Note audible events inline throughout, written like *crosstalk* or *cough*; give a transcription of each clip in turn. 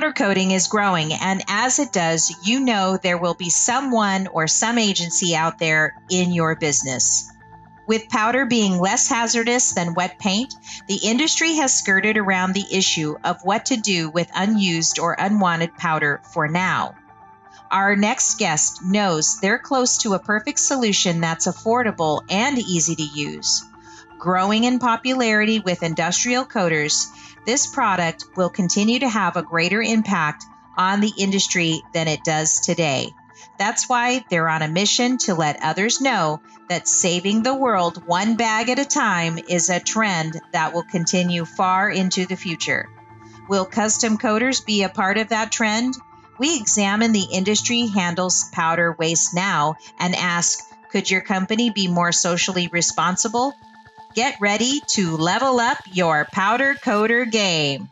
powder coating is growing, and as it does, you know there will be someone or some agency out there in your business. With powder being less hazardous than wet paint, the industry has skirted around the issue of what to do with unused or unwanted powder for now. Our next guest knows they're close to a perfect solution that's affordable and easy to use. Growing in popularity with industrial coaters, this product will continue to have a greater impact on the industry than it does today. That's why they're on a mission to let others know that saving the world one bag at a time is a trend that will continue far into the future. Will custom coaters be a part of that trend? We examine the industry handles powder waste now and ask could your company be more socially responsible? Get ready to level up your powder coater game.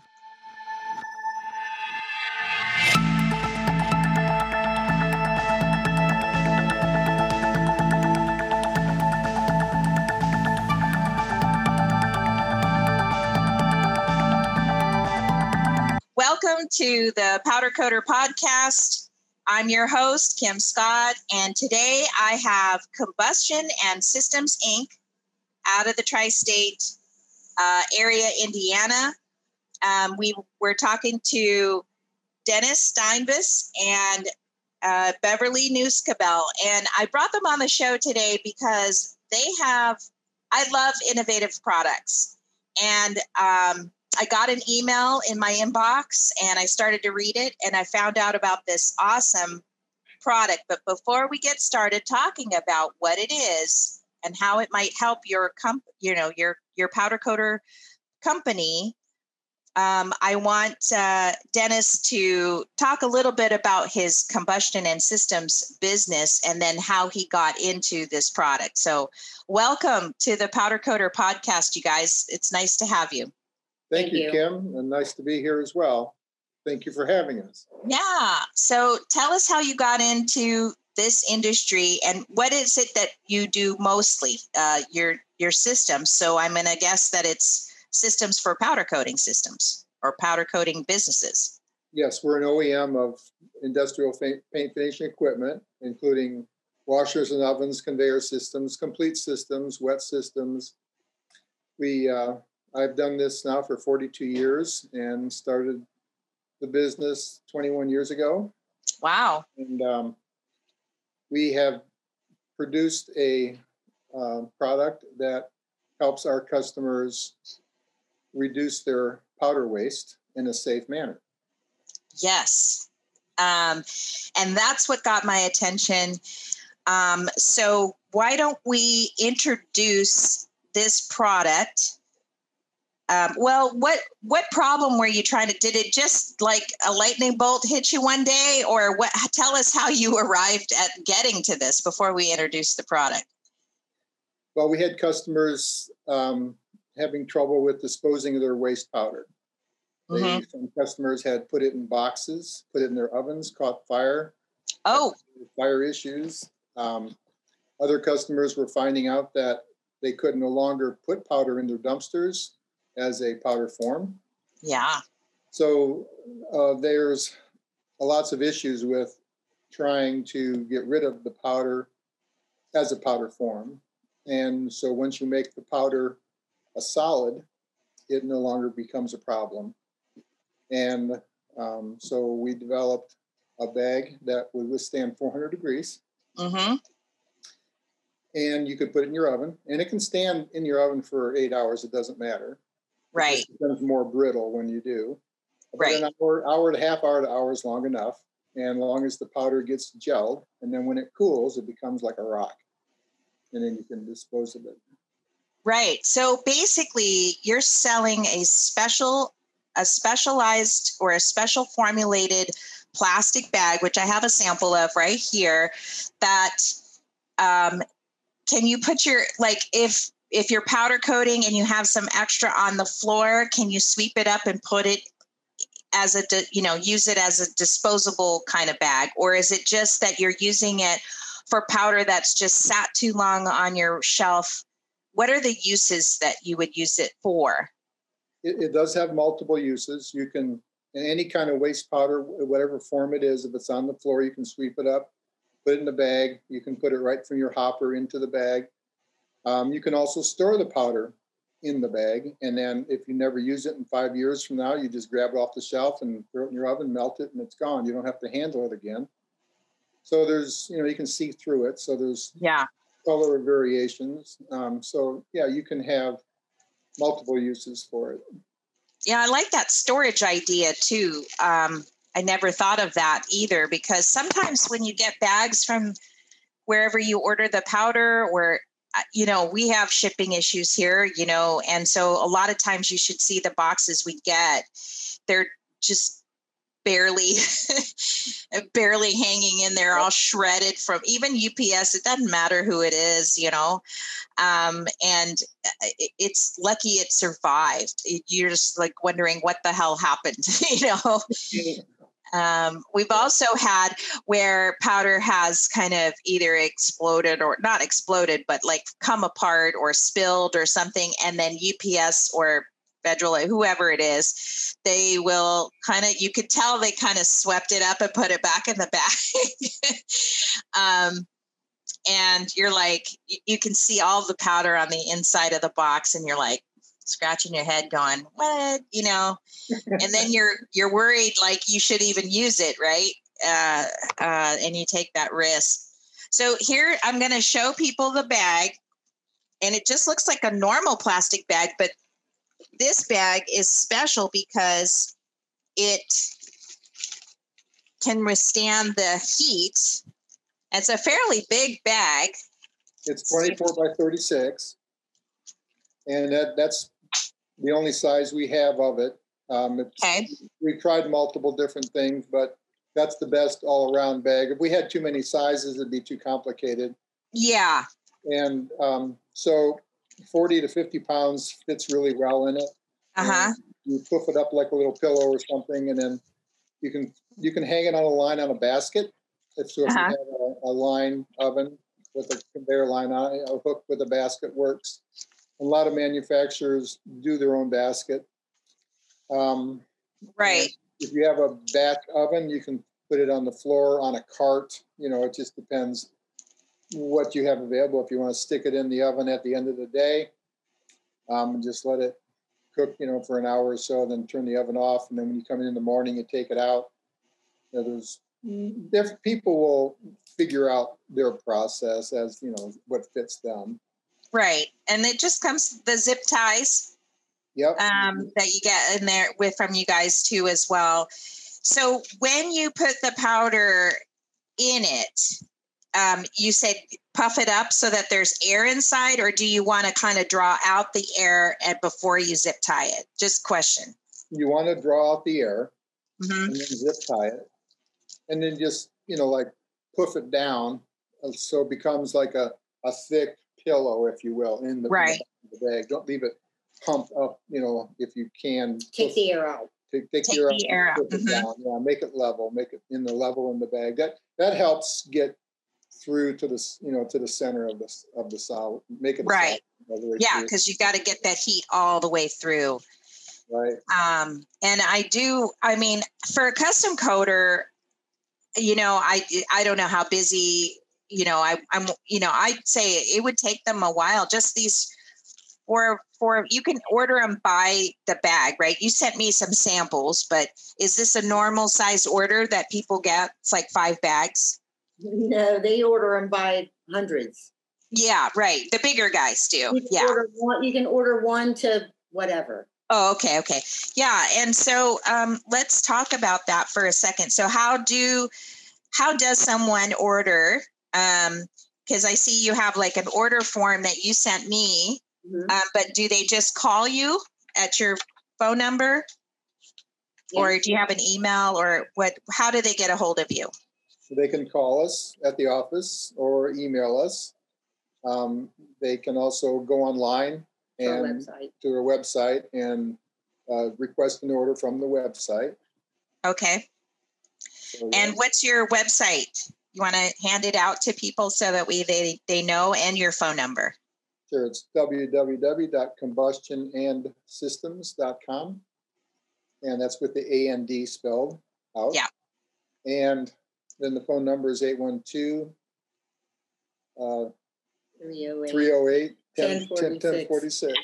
Welcome to the Powder Coater Podcast. I'm your host, Kim Scott, and today I have Combustion and Systems Inc out of the tri state uh, area, Indiana. Um, we were talking to Dennis Steinbus and uh, Beverly Newskabel. And I brought them on the show today because they have, I love innovative products. And um, I got an email in my inbox and I started to read it and I found out about this awesome product. But before we get started talking about what it is, and how it might help your comp you know your your powder coater company um, I want uh, Dennis to talk a little bit about his combustion and systems business and then how he got into this product. So, welcome to the Powder Coater podcast, you guys. It's nice to have you. Thank, Thank you, you, Kim, and nice to be here as well. Thank you for having us. Yeah. So, tell us how you got into this industry and what is it that you do mostly uh, your your systems so i'm going to guess that it's systems for powder coating systems or powder coating businesses. Yes we're an oem of industrial paint finishing equipment including washers and ovens conveyor systems complete systems wet systems. We uh, i've done this now for 42 years and started the business 21 years ago. Wow. And um, we have produced a uh, product that helps our customers reduce their powder waste in a safe manner. Yes. Um, and that's what got my attention. Um, so, why don't we introduce this product um, well, what what problem were you trying to? Did it just like a lightning bolt hit you one day, or what? Tell us how you *laughs* arrived at getting to this before we introduce the product. Well, we had customers um, having trouble with disposing of their waste powder. They, mm-hmm. Some customers had put it in boxes, put it in their ovens, caught fire. Oh, fire issues. Um, other customers were finding out that they could no longer put powder in their dumpsters as a powder form. Yeah. So uh, there's lots of issues with trying to get rid of the powder as a powder form. And so once you make the powder a solid, it no longer becomes a problem. And um, so we developed a bag that would withstand 400 degrees. Mm-hmm. And you could put it in your oven, and it can stand in your oven for eight hours. It doesn't matter. Right. It becomes more brittle when you do. But right. An hour, hour and a half, hour to hour is long enough. And long as the powder gets gelled, and then when it cools, it becomes like a rock. And then you can dispose of it. Right. So basically, you're selling a special, a specialized or a special formulated plastic bag, which I have a sample of right here. That um, can you put your like if if you're powder coating and you have some extra on the floor, can you sweep it up and put it as a, you know, use it as a disposable kind of bag? Or is it just that you're using it for powder that's just sat too long on your shelf? What are the uses that you would use it for? It, it does have multiple uses. You can any kind of waste powder, whatever form it is, if it's on the floor, you can sweep it up, put it in the bag. You can put it right from your hopper into the bag. Um, you can also store the powder in the bag. And then if you never use it in five years from now, you just grab it off the shelf and throw it in your oven, melt it, and it's gone. You don't have to handle it again. So there's, you know, you can see through it. So there's yeah color variations. Um, so yeah, you can have multiple uses for it. Yeah, I like that storage idea too. Um, I never thought of that either because sometimes when you get bags from wherever you order the powder or you know we have shipping issues here you know and so a lot of times you should see the boxes we get they're just barely *laughs* barely hanging in there all shredded from even ups it doesn't matter who it is you know um, and uh, it's lucky it survived. You're just like wondering what the hell happened *laughs* you know um, we've also had where powder has kind of either exploded or not exploded, but like come apart or spilled or something, and then UPS or federal whoever it is they will kind of you could tell they kind of swept it up and put it back in the bag. *laughs* Um, and you're like you can see all the powder on the inside of the box and you're like scratching your head going what? You know? *laughs* And then you're you're worried like you should even use it right? Uh, uh, and you take that risk. So here i'm going to show people the bag and it just looks like a normal plastic bag but this bag is special because it can withstand the heat. It's a fairly big bag. It's 24 by 36 and that, that's the only size we have of it. Um, okay. We tried multiple different things, but that's the best all around bag. If we had too many sizes, it'd be too complicated. Yeah. And um, so 40 to 50 pounds fits really well in it. Uh huh. You poof it up like a little pillow or something, and then you can you can hang it on a line on a basket. If so, if uh-huh. you have a, a, line oven with a conveyor line on it, a hook with a basket works a lot of manufacturers do their own basket. Um, right. If you have a back oven, you can put it on the floor on a cart. You know, it just depends what you have available. If you want to stick it in the oven at the end of the day, um, and just let it cook, you know, for an hour or so, then turn the oven off, and then when you come in in the morning, you take it out. You know, there's different people will figure out their process as you know what fits them. Right. And it just comes the zip ties. Yep. Um, that you get in there with from you guys too as well. So when you put the powder in it, um, you said puff it up so that there's air inside, or do you want to kind of draw out the air and before you zip tie it? Just question. You want to draw out the air mm-hmm. and then zip tie it, and then just you know like puff it down uh, so it becomes like a a thick pillow, if you will, in the, right. in the bag. Don't leave it pumped up, you know, if you can. Take the air out. Take, take, take the air, the air out. Mm-hmm. Down. Yeah, make it level, make it in the level in the bag. That that helps get through to the you know to the center of the of the solid. Make it right. yeah, because you got to get that heat all the way through. Right. Um, and I do. I mean, for a custom coater, you know, I I don't know how busy you know, I, I'm, you know, I'd say it would take them a while. Just these for for you can order them by the bag, right? You sent me some samples, but is this a normal size order that people get? It's like five bags. No, they order them by hundreds. Yeah, right. The bigger guys do. You yeah. One, you can order one to whatever. Oh, okay, okay. Yeah, and so um, let's talk about that for a second. So, how do how does someone order um because i see you have like an order form that you sent me mm-hmm. uh, but do they just call you at your phone number? Yeah. or do you have an email or what how do they get a hold of you? They can call us at the office or email us. Um, they can also go online and to our website and uh, request an order from the website. Okay. So, and what's your website you want to hand it out to people so that we they, they know and your phone number? Sure, it's www.combustionandsystems.com. and that's with the A and D spelled out. Yeah. And then the phone number is 812 uh, 308. 308 1046.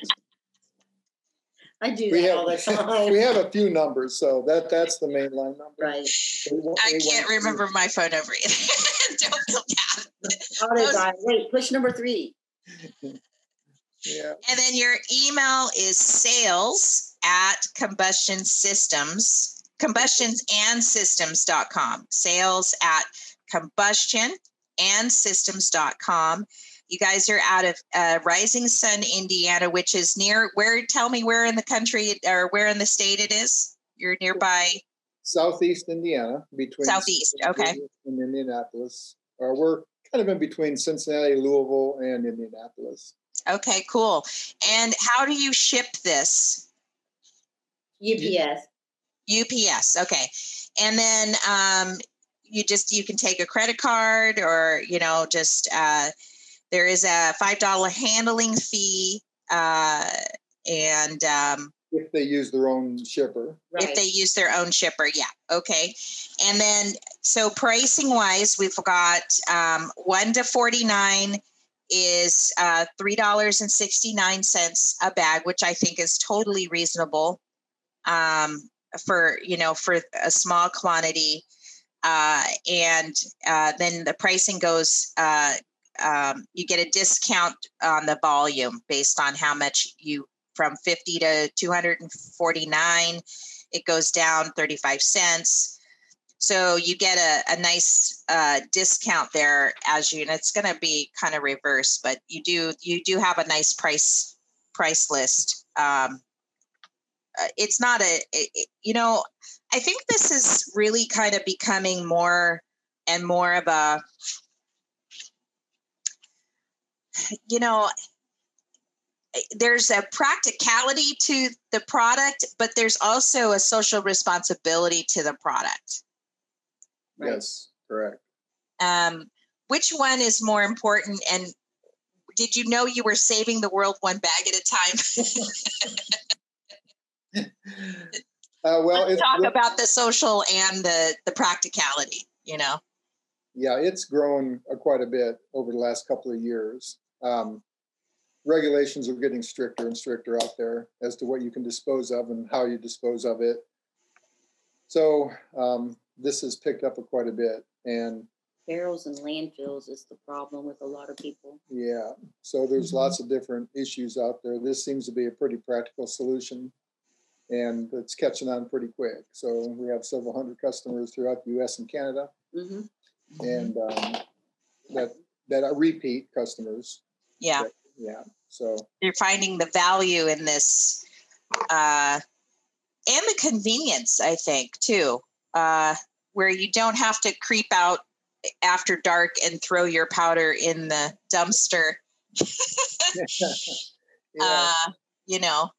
1046. I do We that all the have, *laughs* time. we have a few numbers, so that that's the main line number. Right. I can't remember my phone number either. *laughs* Don't feel bad. Auto dial. Wait, push number three. Yeah. And then your email is sales at combustion systems, combustions and systems.com. Sales at combustion and systems.com. You guys are out of uh, Rising Sun, Indiana, which is near where? Tell me where in the country or where in the state it is. You're nearby. Southeast Indiana, between Southeast, okay. and Indianapolis. Or we're kind of in between Cincinnati, Louisville, and Indianapolis. Okay, cool. And how do you ship this? UPS. UPS. Okay. And then um, you just you can take a credit card or you know just uh, there is a five dollar handling fee uh, and um, If they use their own shipper. Right. if they use their own shipper, yeah, okay. And then so pricing wise, we've got um, one to forty nine is uh, three dollars and sixty nine cents a bag, which I think is totally reasonable um, for you know for a small quantity. Uh, and uh, then the pricing goes. Um, you get a discount on the volume based on how much you from 50 to 249 it goes down 35 cents. So you get a, a nice uh, discount there as you and it's going to be kind of reverse but you do you do have a nice price price list um, uh, it's not a it- you know i think this is really kind of becoming more and more of a you know there's a practicality to the product but there's also a social responsibility to the product Right. Yes, correct. um, which one is more important and did you know you were saving the world one bag at a time *laughs* Uh, well, let's it's talk gro- about the social and the the practicality you know yeah, it's grown uh, quite a bit over the last couple of years. Um, regulations are getting stricter and stricter out there as to what you can dispose of and how you dispose of it. So um, this has picked up quite a bit, and Barrels and landfills is the problem with a lot of people. yeah, so there's Mhm. lots of different issues out there. This seems to be a pretty practical solution, and it's catching on pretty quick. So we have several hundred customers throughout the U.S. and Canada. hmm and um, that that are repeat customers. Yeah. Yeah. So. You're finding the value in this uh, and the convenience i think too uh, where you don't have to creep out after dark and throw your powder in the dumpster. *laughs* Yeah, uh, you know.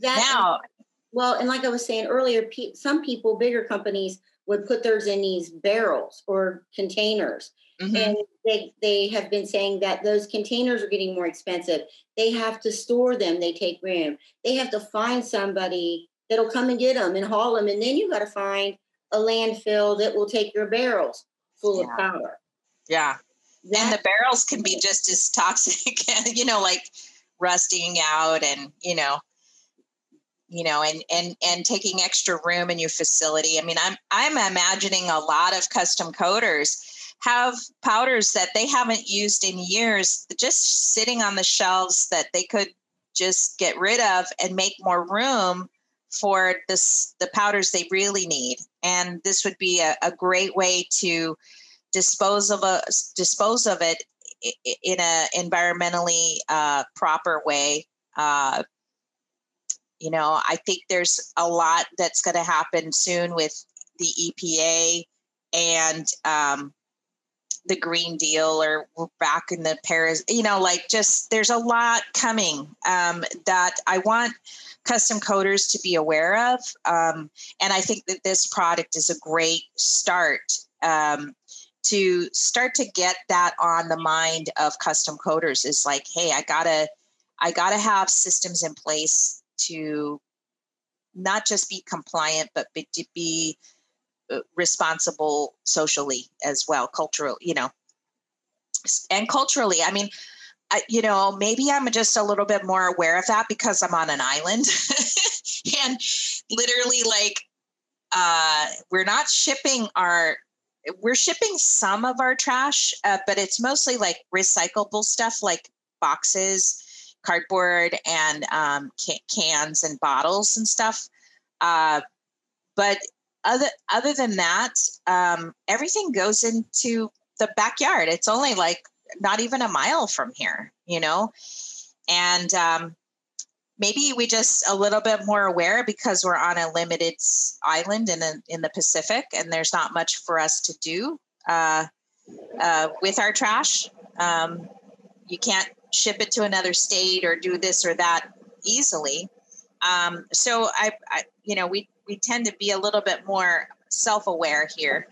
That now well, and like I was saying earlier, pe- some people, bigger companies, would put theirs in these barrels or containers, mhm, and they they have been saying that those containers are getting more expensive. They have to store them. They take room. They have to find somebody that'll come and get them and haul them, and then you got to find a landfill that will take your barrels full Yeah. of powder. yeah and That- the barrels can be just as toxic *laughs* you know like rusting out and you know you know and and and taking extra room in your facility i mean i'm i'm imagining a lot of custom coaters have powders that they haven't used in years just sitting on the shelves that they could just get rid of and make more room for this the powders they really need and this would be a, a great way to dispose of a dispose of it in a environmentally uh, proper way. Uh, you know, I think there's a lot that's going to happen soon with the EPA and um, the Green Deal, or we're back in the Paris. You know, like just there's a lot coming um, that I want custom coaters to be aware of, um, and I think that this product is a great start. Um, to start to get that on the mind of custom coaters is like hey i gotta i gotta have systems in place to not just be compliant, but be, to be responsible socially as well, cultural, you know, and culturally. I mean, I, you know, maybe I'm just a little bit more aware of that because I'm on an island *laughs* and literally like uh, we're not shipping our we're shipping some of our trash, uh, but it's mostly like recyclable stuff like boxes, cardboard, and um, cans and bottles and stuff. Uh, but other other than that, um, everything goes into the backyard. It's only like not even a mile from here, you know, and um, maybe we just a little bit more aware because we're on a limited island in a, in the Pacific, and there's not much for us to do uh, uh, with our trash. Um, you can't ship it to another state or do this or that easily. Um, so I, I, you know, we we tend to be a little bit more self-aware here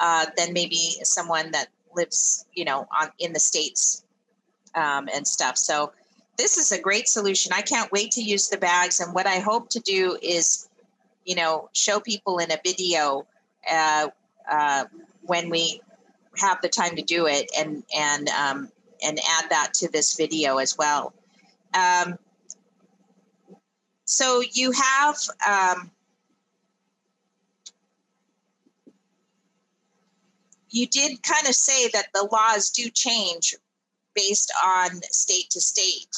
uh, than maybe someone that lives, you know, on in the states um, and stuff. So this is a great solution. I can't wait to use the bags. And what I hope to do is, you know, show people in a video uh, uh, when we have the time to do it, and and um, and add that to this video as well. Um, so you have. Um, you did kind of say that the laws do change based on state to state.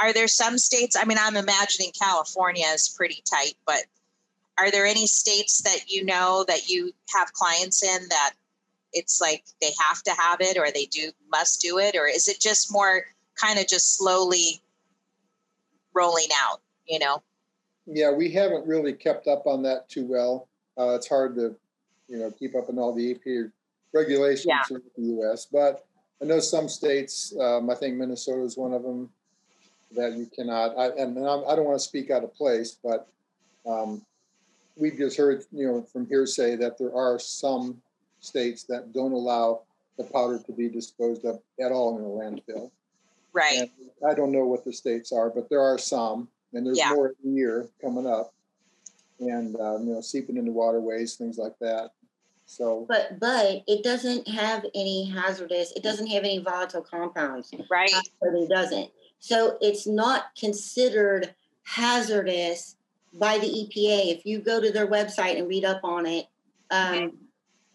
Are there some states? I mean, I'm imagining California is pretty tight, but are there any states that you know that you have clients in that it's like they have to have it or they do must do it or is it just more kind of just slowly rolling out you know yeah we haven't really kept up on that too well uh, it's hard to you know keep up on all the EPA regulations yeah. in the us but i know some states um, i think minnesota is one of them that you cannot I, and I'm, i do not want to speak out of place but um, we've just heard you know from hearsay that there are some states that don't allow the powder to be disposed of at all in a landfill. Right. And I don't know what the states are, but there are some, and there's yeah. more every year coming up, and um, you know, seeping into waterways, things like that. So, but but it doesn't have any hazardous. It doesn't have any volatile compounds. Right. It doesn't. So it's not considered hazardous by the EPA. If you go to their website and read up on it, um,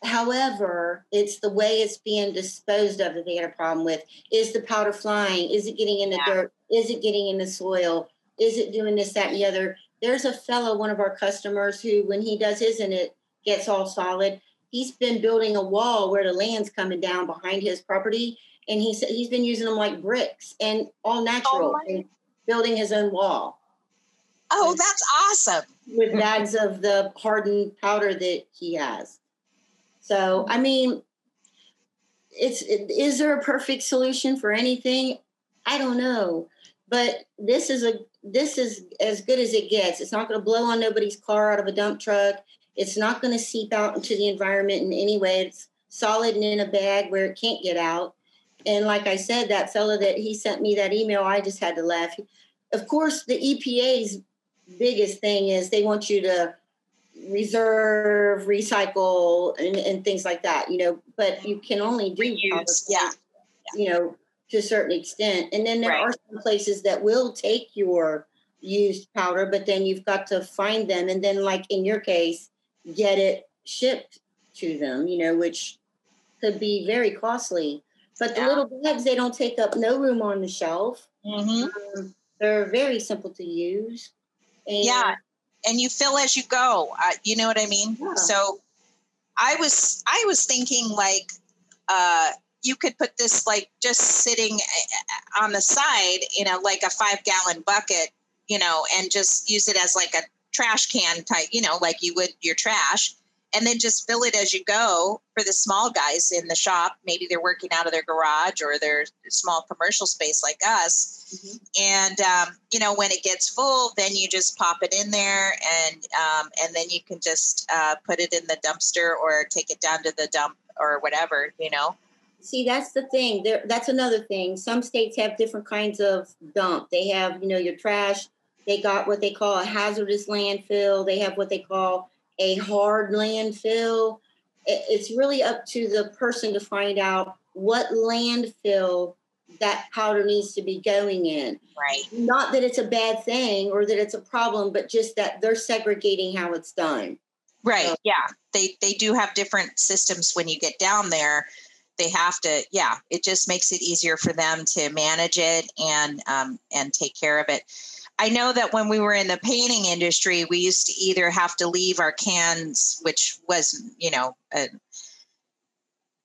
However, it's the way it's being disposed of that they had a problem with. Is the powder flying? Is it getting in the yeah. dirt? Is it getting in the soil? Is it doing this, that, and the other? There's a fellow, one of our customers, who when he does his and it gets all solid, he's been building a wall where the land's coming down behind his property, and he said he's been using them like bricks and all natural, oh and building his own wall. Oh, that's awesome! With mm-hmm. bags of the hardened powder that he has. So, I mean, it's it, is there a perfect solution for anything? I don't know, but this is a this is as good as it gets. It's not going to blow on nobody's car out of a dump truck. It's not going to seep out into the environment in any way. It's solid and in a bag where it can't get out. And like I said, that fellow that he sent me that email, I just had to laugh. Of course, the EPA's biggest thing is they want you to reserve, recycle, and, and things like that, you know, but you can only do Reuse, yeah. you know, to a certain extent. And then there right. are some places that will take your used powder, but then you've got to find them and then like in your case, get it shipped to them, you know, which could be very costly. But the yeah. little bags, they don't take up no room on the shelf. Mm-hmm. Um, they're very simple to use. And yeah, and you fill as you go. Uh, you know what I mean? Yeah. So I was I was thinking like uh, you could put this like just sitting uh, on the side you know, like a five gallon bucket, you know, and just use it as like a trash can type, you know, like you would your trash and then just fill it as you go for the small guys in the shop. Maybe they're working out of their garage or their small commercial space like us. Mm-hmm. And um, you know, when it gets full, then you just pop it in there, and um, and then you can just uh, put it in the dumpster or take it down to the dump or whatever. You know. See, that's the thing. There, that's another thing. Some states have different kinds of dump. They have, you know, your trash They got what they call a hazardous landfill. They have what they call a hard landfill. It's really up to the person to find out what landfill that powder needs to be going in. Right. Not that it's a bad thing or that it's a problem, but just that they're segregating how it's done. Right. So, yeah. They they do have different systems when you get down there. They have to, yeah, it just makes it easier for them to manage it and um, and take care of it. I know that when we were in the painting industry, we used to either have to leave our cans, which was, you know, a,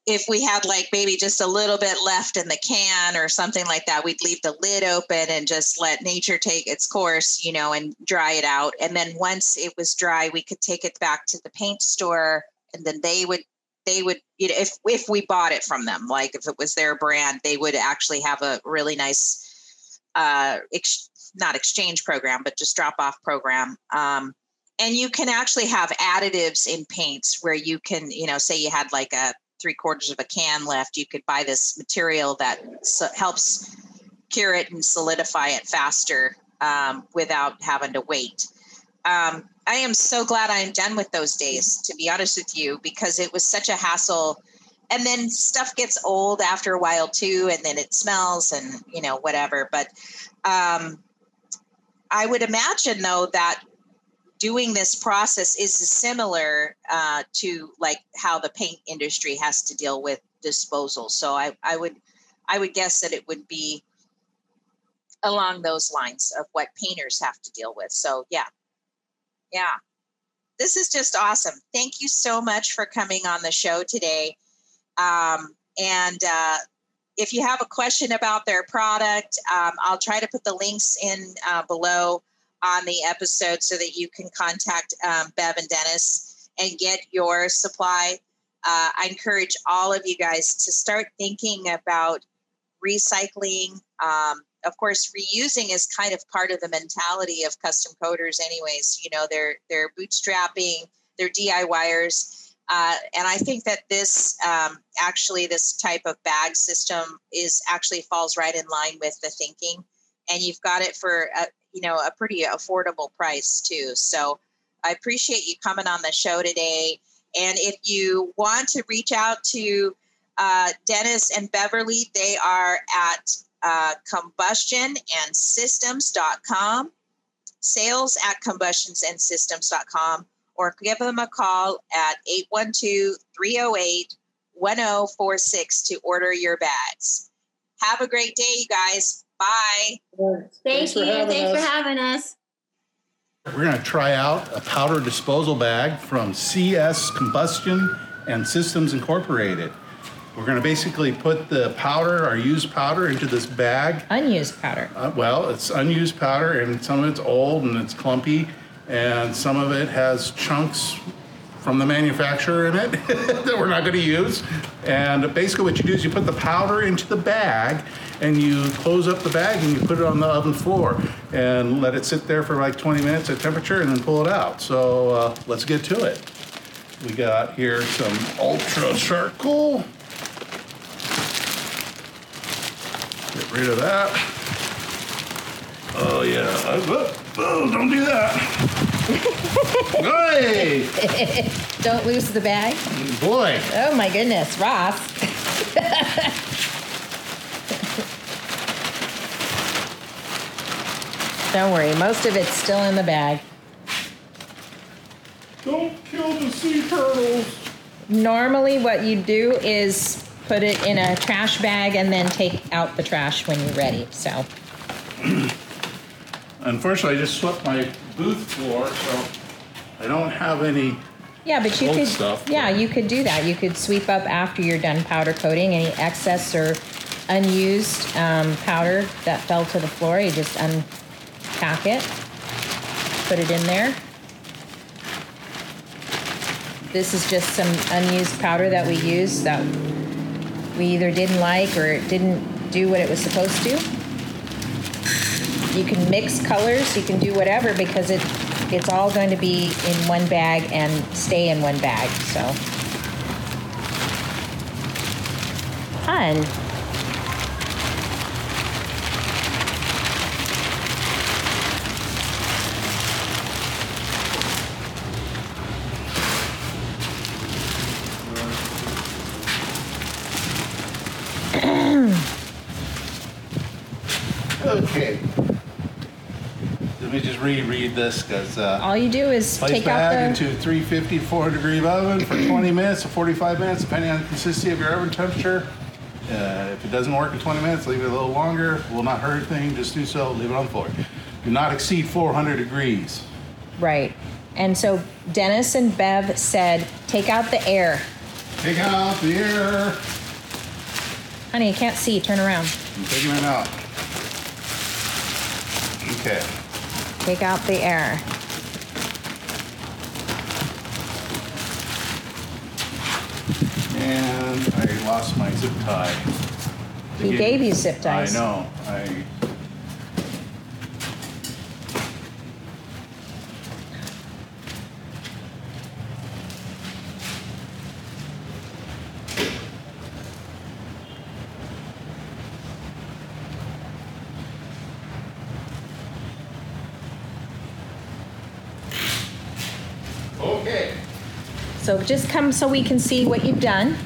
if we had like maybe just a little bit left in the can or something like that, we'd leave the lid open and just let nature take its course, you know, and dry it out. And then once it was dry, we could take it back to the paint store and then they would they would you know if if we bought it from them like if it was their brand they would actually have a really nice uh ex- not exchange program but just drop off program um and you can actually have additives in paints where you can you know say you had like a three quarters of a can left, you could buy this material that helps cure it and solidify it faster um, without having to wait. Um, I am so glad I'm done with those days, to be honest with you, because it was such a hassle. And then stuff gets old after a while too, and then it smells and you know whatever. But um, I would imagine though that doing this process is similar uh, to like how the paint industry has to deal with disposal. So I, I would I would guess that it would be along those lines of what painters have to deal with. So yeah, yeah, this is just awesome. Thank you so much for coming on the show today. Um, and uh, if you have a question about their product, um, I'll try to put the links in uh, below on the episode so that you can contact um, Bev and Dennis and get your supply. Uh, I encourage all of you guys to start thinking about recycling. Um, of course, reusing is kind of part of the mentality of custom coaters, anyways. You know, they're they're bootstrapping, they're DIYers, uh, and I think that this um, actually this type of bag system is actually falls right in line with the thinking and you've got it for a, you know a pretty affordable price too. So I appreciate you coming on the show today. And if you want to reach out to uh, Dennis and Beverly, they are at uh, combustionandsystems.com, sales at combustionandsystems.com, or give them a call at 812 308 1046 to order your bags. Have a great day, you guys. Bye. Thank Thanks you. For Thanks us. for having us. We're going to try out a powder disposal bag from CS Combustion and Systems Incorporated. We're going to basically put the powder, our used powder, into this bag. Unused powder. Uh, well, it's unused powder, and some of it's old and it's clumpy, and some of it has chunks from the manufacturer in it *laughs* that we're not going to use. And basically, what you do is you put the powder into the bag and you close up the bag and you put it on the oven floor and let it sit there for like 20 minutes at temperature and then pull it out. So uh, let's get to it. We got here some ultra charcoal. Get rid of that. Oh yeah, oh, don't do that *laughs* hey! *laughs* Don't lose the bag. Boy. Oh my goodness, Ross. *laughs* Don't worry, most of it's still in the bag. Don't kill the sea turtles. Normally, what you do is put it in a trash bag and then take out the trash when you're ready. So. *clears throat* Unfortunately, I just swept my booth floor, so I don't have any Yeah, but you old could, stuff. yeah, you could do that. You could sweep up after you're done powder coating, any excess or unused um, powder that fell to the floor, you just unpack it, put it in there. This is just some unused powder that we used that we either didn't like or it didn't do what it was supposed to you can mix colors, you can do whatever because it it's all going to be in one bag and stay in one bag. So fun. Let me just reread this because uh, All you do is place take out bag the. into 350 to 400 degree oven for *clears throat* 20 minutes to 45 minutes, depending on the consistency of your oven temperature. Uh, if it doesn't work in 20 minutes, leave it a little longer. Will not hurt anything. Just do so. Leave it on the floor. Do not exceed 400 degrees. Right. And so Dennis and Bev said, take out the air. Take out the air. Honey, you can't see. Turn around. I'm taking it out. Okay. Take out the air. And I lost my zip tie. He gave you zip ties. I know. I. So just come so we can see what you've done.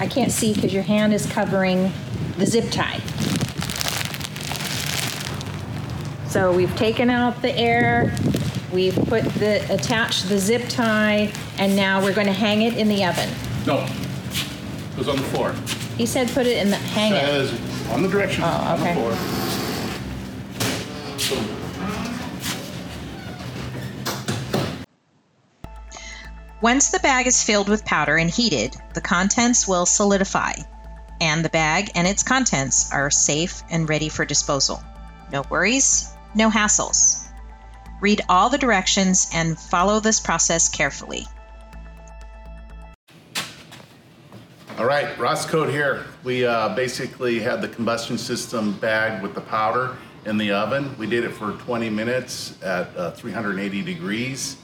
I can't see because your hand is covering the zip tie. So we've taken out the air, we've put the, attached the zip tie, and now we're going to hang it in the oven. No. It was on the floor. He said put it in the, hang it. Says on the direction, Oh, on the oh, okay. floor. So, Once the bag is filled with powder and heated, the contents will solidify, and the bag and its contents are safe and ready for disposal. No worries, no hassles. Read all the directions and follow this process carefully. All right, Ross Code here. We uh, basically had the combustion system bag with the powder in the oven. We did it for 20 minutes at uh, 380 degrees.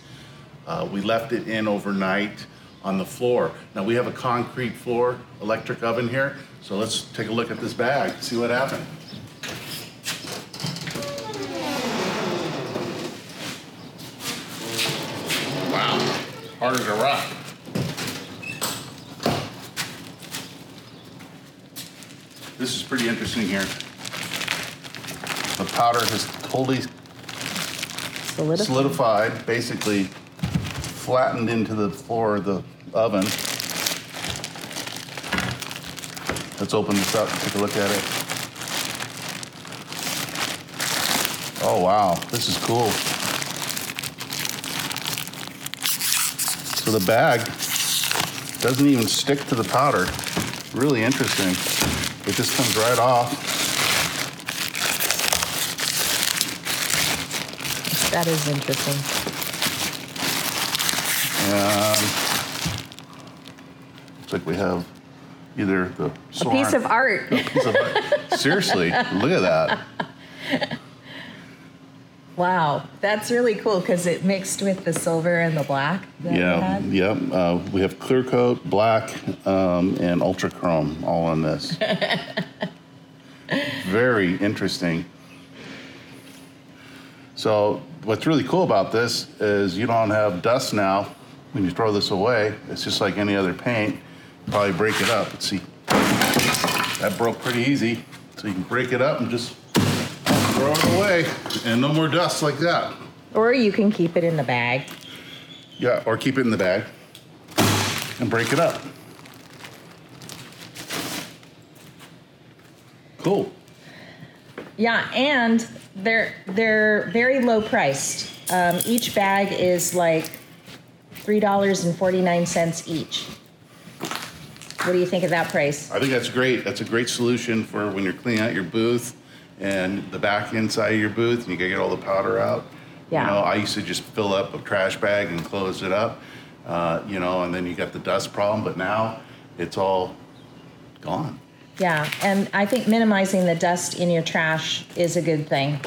Uh, we left it in overnight on the floor. Now we have a concrete floor electric oven here, so let's take a look at this bag, see what happened. Wow, hard as a rock. This is pretty interesting here. The powder has totally Solidify. solidified, basically flattened into the floor of the oven. Let's open this up and take a look at it. Oh wow, this is cool. So the bag doesn't even stick to the powder. Really interesting. It just comes right off. That is interesting. And looks like we have either the A piece of art. piece of art. Seriously, look at that. Wow, that's really cool because it mixed with the silver and the black. that we Yeah, had. yeah. Uh, we have clear coat, black, um, and ultra chrome all on this. *laughs* Very interesting. So, what's really cool about this is you don't have dust now when you throw this away. It's just like any other paint. Probably break it up. Let's see. That broke pretty easy. So, you can break it up and just throw it away, and no more dust like that. Or you can keep it in the bag. Yeah, or keep it in the bag and break it up. Cool. Yeah, and they're they're very low priced. Um, each bag is like three dollars and forty nine cents each. What do you think of that price? I think that's great. That's a great solution for when you're cleaning out your booth and the back inside of your booth and you gotta get all the powder out. Yeah. You know, I used to just fill up a trash bag and close it up, uh, you know, and then you got the dust problem, but now it's all gone. Yeah, and I think minimizing the dust in your trash is a good thing.